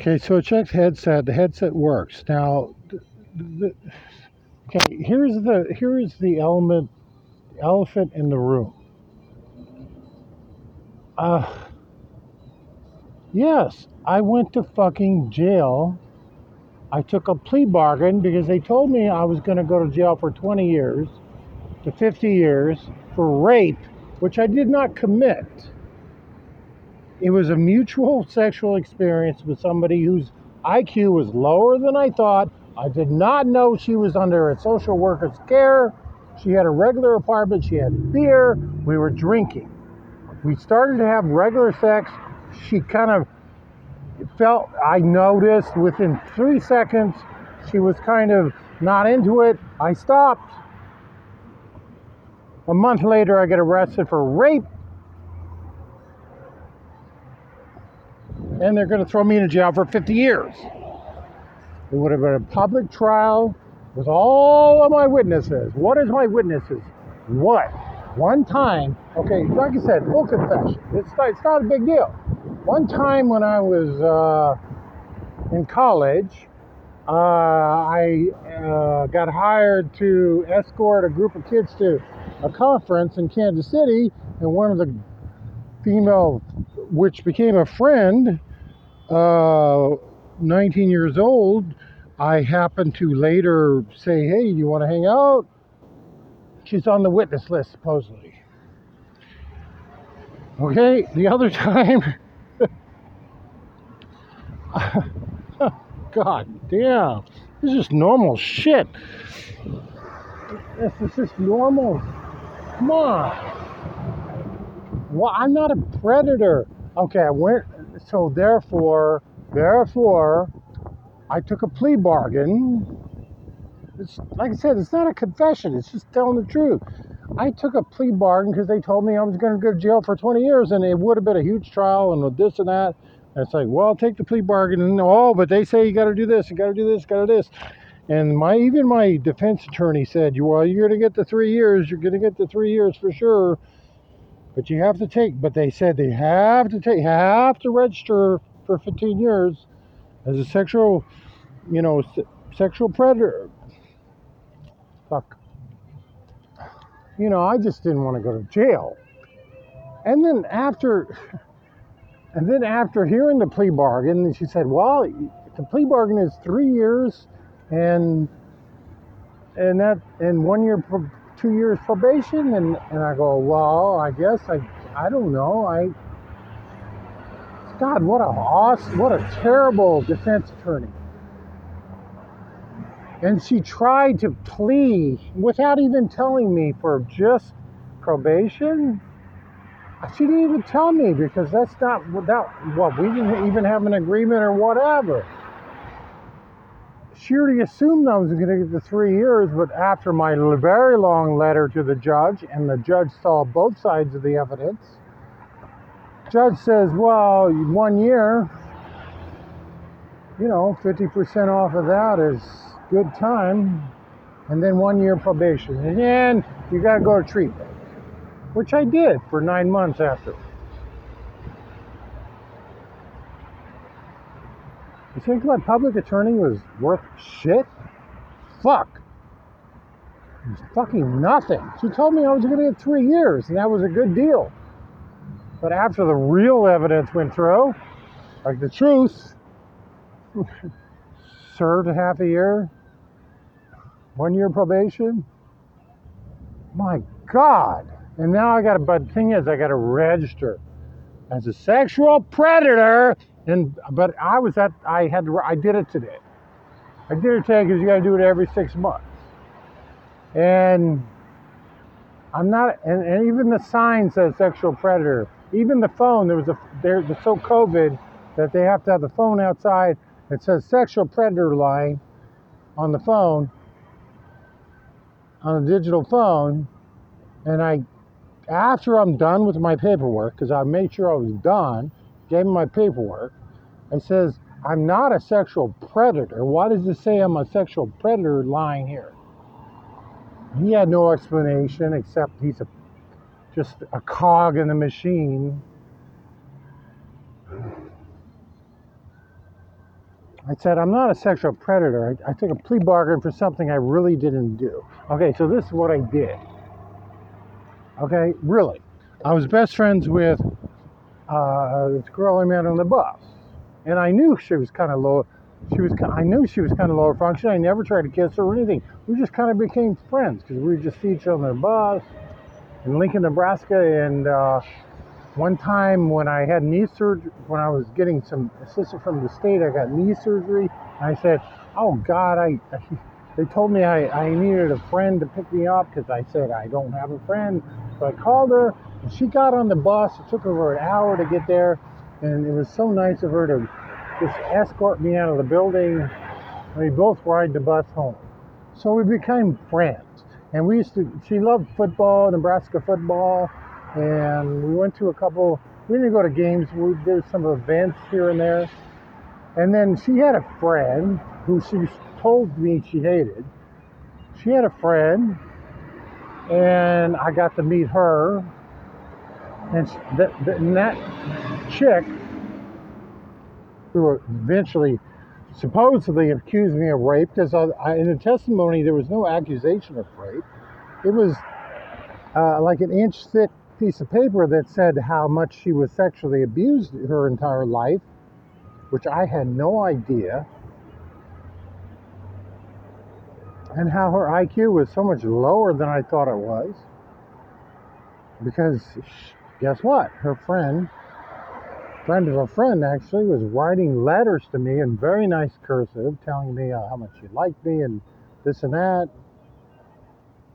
Okay, so it checks headset. The headset works. Now, the, okay, here's the here's the element elephant in the room. Uh, yes, I went to fucking jail. I took a plea bargain because they told me I was going to go to jail for 20 years to 50 years for rape, which I did not commit. It was a mutual sexual experience with somebody whose IQ was lower than I thought. I did not know she was under a social worker's care. She had a regular apartment. She had beer. We were drinking. We started to have regular sex. She kind of felt, I noticed within three seconds, she was kind of not into it. I stopped. A month later, I get arrested for rape and they're going to throw me in jail for 50 years. It would have been a public trial with all of my witnesses. What is my witnesses? What? One time, okay, like I said, full confession. It's not, it's not a big deal. One time when I was uh, in college, uh, I uh, got hired to escort a group of kids to a conference in Kansas City, and one of the female, which became a friend, uh, 19 years old, I happened to later say, hey, you want to hang out? She's on the witness list, supposedly. Okay, the other time, God damn, this is normal shit. This is just normal. Come on. Well, I'm not a predator. Okay, I went so therefore, therefore, I took a plea bargain. It's like I said, it's not a confession. It's just telling the truth. I took a plea bargain because they told me I was going to go to jail for 20 years, and it would have been a huge trial and this and that. And it's like, well, I'll take the plea bargain, and oh, but they say you got to do this, you got to do this, got to do this. And my even my defense attorney said, well, you're going to get the three years. You're going to get the three years for sure. But you have to take, but they said they have to take, have to register for 15 years as a sexual, you know, sexual predator. Fuck. You know, I just didn't want to go to jail. And then after, and then after hearing the plea bargain, she said, well, the plea bargain is three years and and that and one year two years probation and, and I go, well, I guess I I don't know. I God, what a awesome, what a terrible defense attorney. And she tried to plea without even telling me for just probation. She didn't even tell me because that's not that what we didn't even have an agreement or whatever already assumed I was going to get the three years, but after my very long letter to the judge, and the judge saw both sides of the evidence, judge says, well, one year, you know, 50% off of that is good time, and then one year probation. And then you got to go to treatment, which I did for nine months after. You think my public attorney was worth shit? Fuck. It was fucking nothing. She told me I was going to get three years, and that was a good deal. But after the real evidence went through, like the truth, served a half a year, one year probation. My God. And now I got to, but the thing is, I got to register as a sexual predator and but I was at I had to I did it today. I did it today because you got to do it every six months. And I'm not, and, and even the sign says sexual predator. Even the phone, there was a there the so COVID that they have to have the phone outside. It says sexual predator line on the phone, on a digital phone, and I, after I'm done with my paperwork, because I made sure I was done, gave him my paperwork, and says, I'm not a sexual predator. Why does it say I'm a sexual predator lying here? He had no explanation except he's a, just a cog in the machine. I said, I'm not a sexual predator. I, I took a plea bargain for something I really didn't do. Okay, so this is what I did. Okay, really. I was best friends with uh, this girl I met on the bus, and I knew she was kind of low. She was. I knew she was kind of lower function. I never tried to kiss her or anything. We just kind of became friends because we just see each other on the bus in Lincoln, Nebraska, and uh, one time when I had knee surgery, when I was getting some assistance from the state, I got knee surgery. I said, "Oh God, I." They told me I, I needed a friend to pick me up because I said I don't have a friend. So I called her, and she got on the bus. It took her an hour to get there, and it was so nice of her to just escort me out of the building. We both ride the bus home. So we became friends, and we used to. She loved football, Nebraska football and we went to a couple. We didn't go to games. We did some events here and there. And then she had a friend who she told me she hated. She had a friend, and I got to meet her. And that, and that chick, who eventually supposedly accused me of rape, because in the testimony there was no accusation of rape. It was uh, like an inch thick piece of paper that said how much she was sexually abused her entire life, which I had no idea, and how her IQ was so much lower than I thought it was. Because guess what? Her friend, friend of a friend actually, was writing letters to me in very nice cursive, telling me uh, how much she liked me and this and that.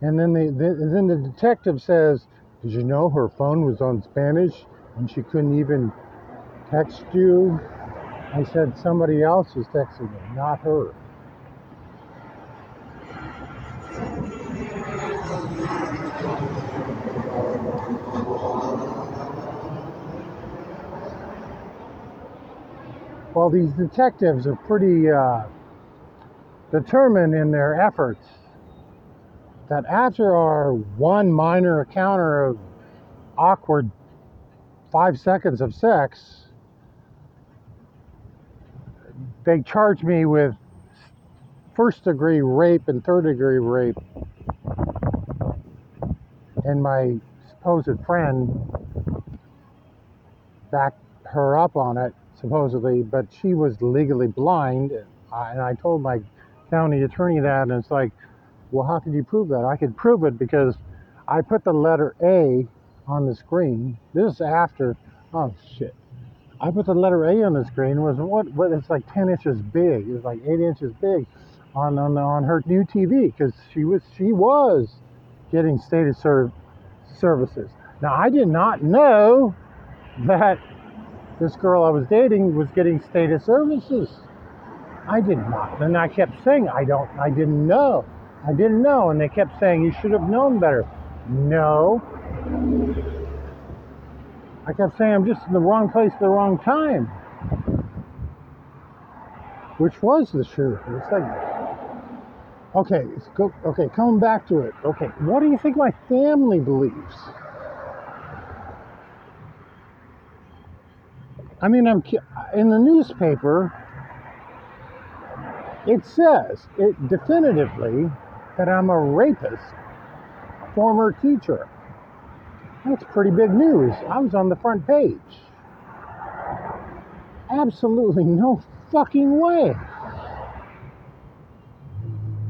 And then the, the then the detective says, did you know her phone was on Spanish and she couldn't even text you? I said somebody else was texting me, not her. Well, these detectives are pretty uh, determined in their efforts that after our one minor encounter of awkward five seconds of sex, they charged me with first degree rape and third degree rape. And my supposed friend backed her up on it, supposedly, but she was legally blind. And I told my county attorney that, and it's like, well, how could you prove that? I could prove it because I put the letter A on the screen. This is after, oh shit. I put the letter A on the screen. Was what? What? It's like 10 inches big. It was like 8 inches big on on, on her new TV because she was she was getting stated serv- services. Now I did not know that this girl I was dating was getting state of services. I did not, and I kept saying I don't. I didn't know. I didn't know. And they kept saying, you should have known better. No. I kept saying, I'm just in the wrong place at the wrong time. Which was the truth. It's like, okay, go, okay, coming back to it. Okay, what do you think my family believes? I mean, I'm in the newspaper. It says it definitively that I'm a rapist, former teacher. That's pretty big news. I was on the front page. Absolutely no fucking way.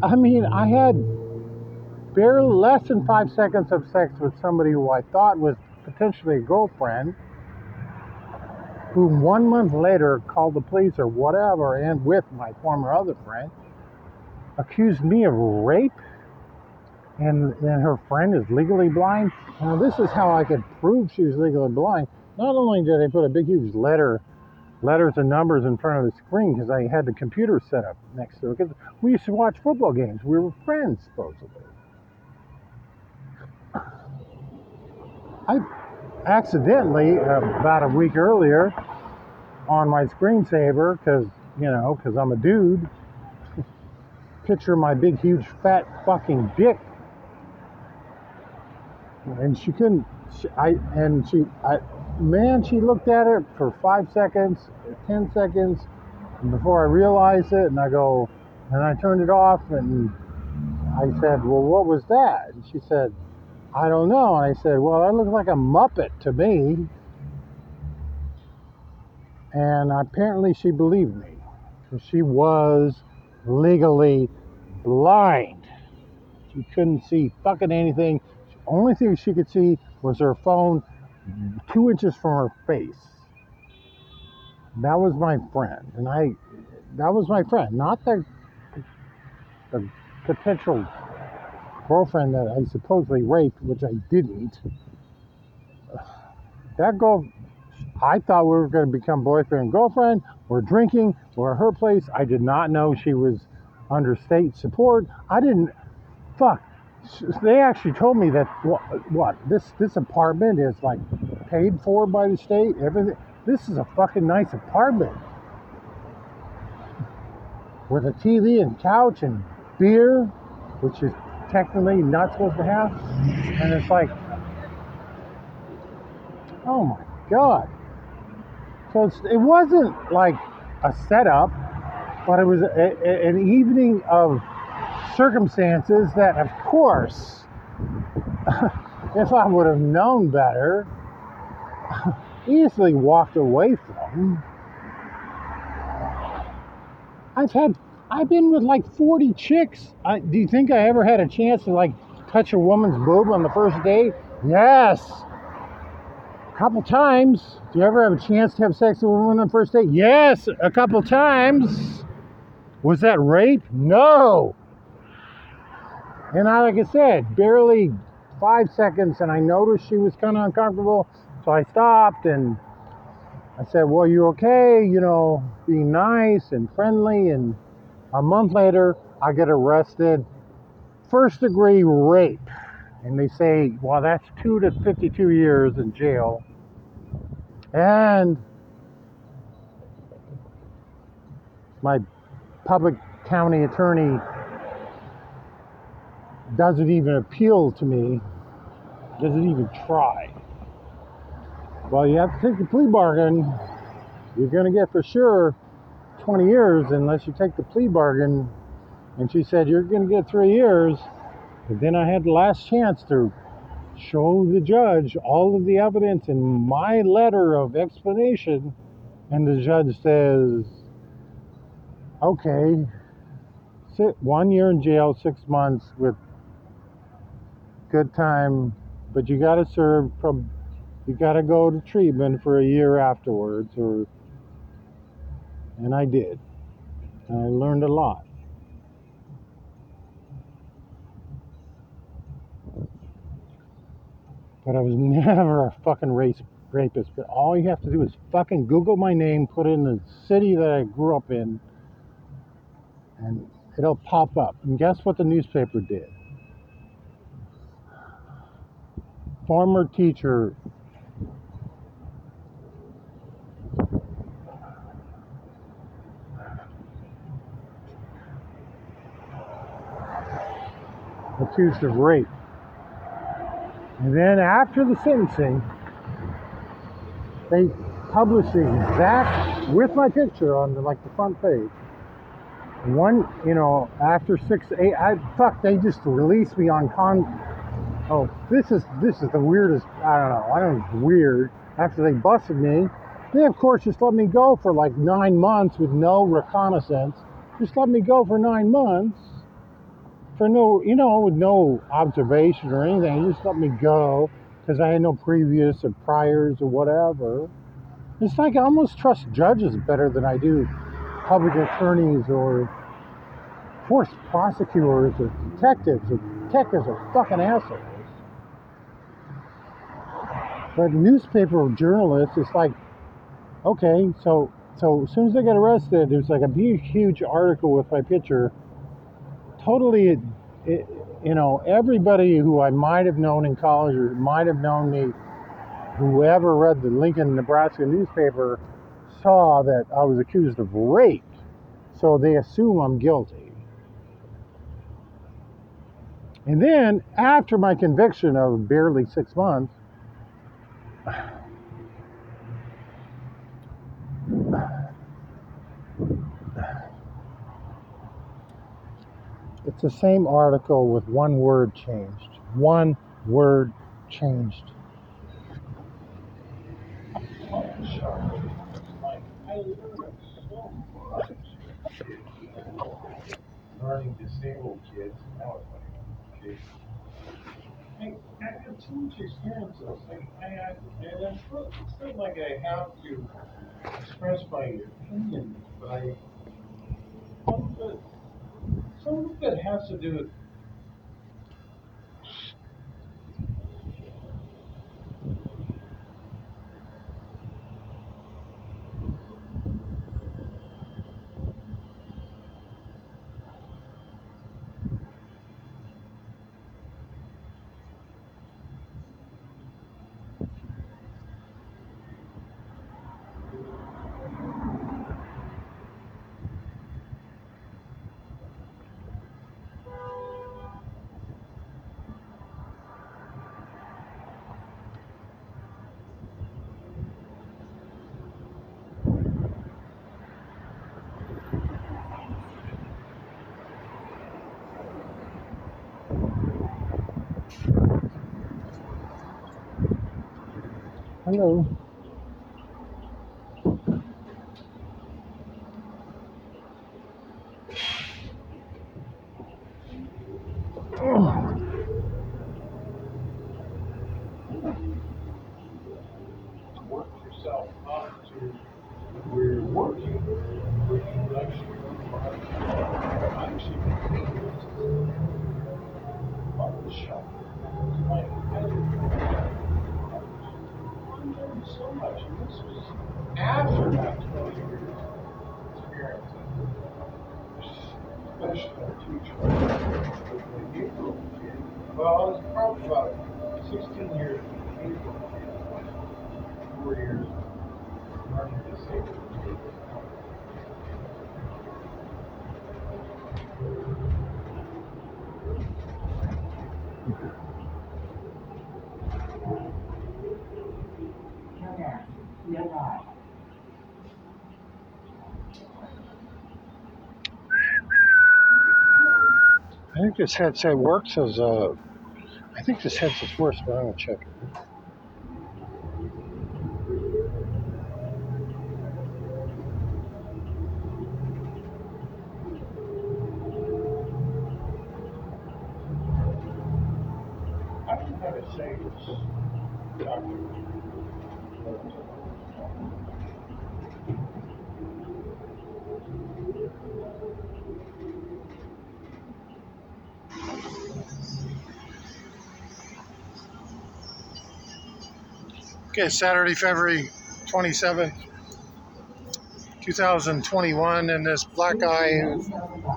I mean, I had barely less than five seconds of sex with somebody who I thought was potentially a girlfriend, who one month later called the police or whatever, and with my former other friend, accused me of rape and, and her friend is legally blind. Now, this is how I could prove she was legally blind. Not only did I put a big, huge letter, letters and numbers in front of the screen because I had the computer set up next to it, because we used to watch football games. We were friends, supposedly. I accidentally, about a week earlier, on my screensaver, because, you know, because I'm a dude, picture my big, huge, fat fucking dick. And she couldn't, she, I, and she, I, man, she looked at it for five seconds, 10 seconds, before I realized it, and I go, and I turned it off, and I said, Well, what was that? And she said, I don't know. And I said, Well, that looks like a Muppet to me. And apparently she believed me. She was legally blind. She couldn't see fucking anything. The only thing she could see was her phone two inches from her face. That was my friend. And I, that was my friend, not the, the potential girlfriend that I supposedly raped, which I didn't. That girl, I thought we were going to become boyfriend and girlfriend. We're drinking. We're at her place. I did not know she was under state support. I didn't. Fuck. They actually told me that what, what this this apartment is like paid for by the state. Everything. This is a fucking nice apartment with a TV and couch and beer, which is technically not supposed to have. And it's like, oh my god. So it wasn't like a setup, but it was a, a, an evening of circumstances that, of course, if I would have known better, easily walked away from. I've had, I've been with like 40 chicks. I, do you think I ever had a chance to like touch a woman's boob on the first date? Yes. A couple times. Do you ever have a chance to have sex with a woman on the first date? Yes, a couple times. Was that rape? No. And I, like I said, barely five seconds, and I noticed she was kind of uncomfortable, so I stopped and I said, Well, you okay? You know, being nice and friendly. And a month later, I get arrested. First degree rape. And they say, Well, that's two to 52 years in jail. And my public county attorney doesn't even appeal to me, doesn't even try. Well, you have to take the plea bargain. You're going to get for sure 20 years unless you take the plea bargain. And she said, You're going to get three years. But then I had the last chance to show the judge all of the evidence in my letter of explanation. And the judge says, Okay, sit one year in jail, six months with good time, but you got to serve from you got to go to treatment for a year afterwards or and I did. And I learned a lot. But I was never a fucking race rapist. But all you have to do is fucking Google my name, put in the city that I grew up in, and it'll pop up. And guess what the newspaper did? Former teacher accused of rape. And then after the sentencing, they published the exact, with my picture on the, like the front page. One, you know, after six, eight, I, fuck, they just released me on con. Oh, this is this is the weirdest. I don't know. I don't know. It's weird. After they busted me, they of course just let me go for like nine months with no reconnaissance. Just let me go for nine months for no, you know, with no observation or anything. He just let me go because I had no previous or priors or whatever. It's like I almost trust judges better than I do public attorneys or force prosecutors or detectives. Or detectives are fucking assholes. But newspaper journalists, it's like, okay, so so as soon as I get arrested, there's like a huge, huge article with my picture totally, it, you know, everybody who I might have known in college or might have known me, whoever read the Lincoln, Nebraska newspaper, saw that I was accused of rape. So they assume I'm guilty. And then, after my conviction of barely six months, It's the same article with one word changed. One word changed. Learning disabled kids, like. Hey, I got too much experience like, I, I, and it's not, it's not like I have to express my opinion, but I, it, some of it has to do with Hello. So much, and this was after that twenty years of experience. Especially a teacher. with kid. Well, I was probably about sixteen years with the Hebrew kid four years learning disabled kids. Turner, nearby. I think this headset works as a. I think this headset's worse, but I'm gonna check. I Okay, Saturday, February 27th, 2021, and this black guy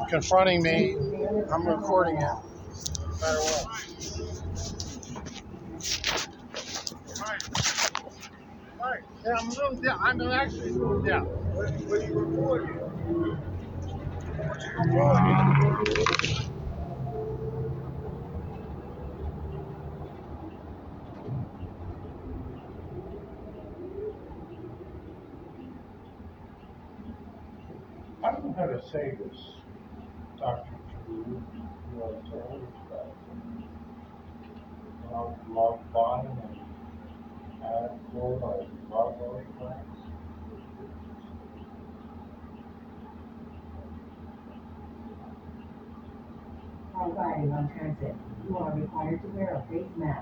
confronting me, I'm recording it. No matter what. Yeah, I'm a little down. I'm actually a little down. What, are you recording? What you recording? I don't know how to say this. Doctor Drew, log bottom and add log log class. While riding on transit, you are required to wear a face mask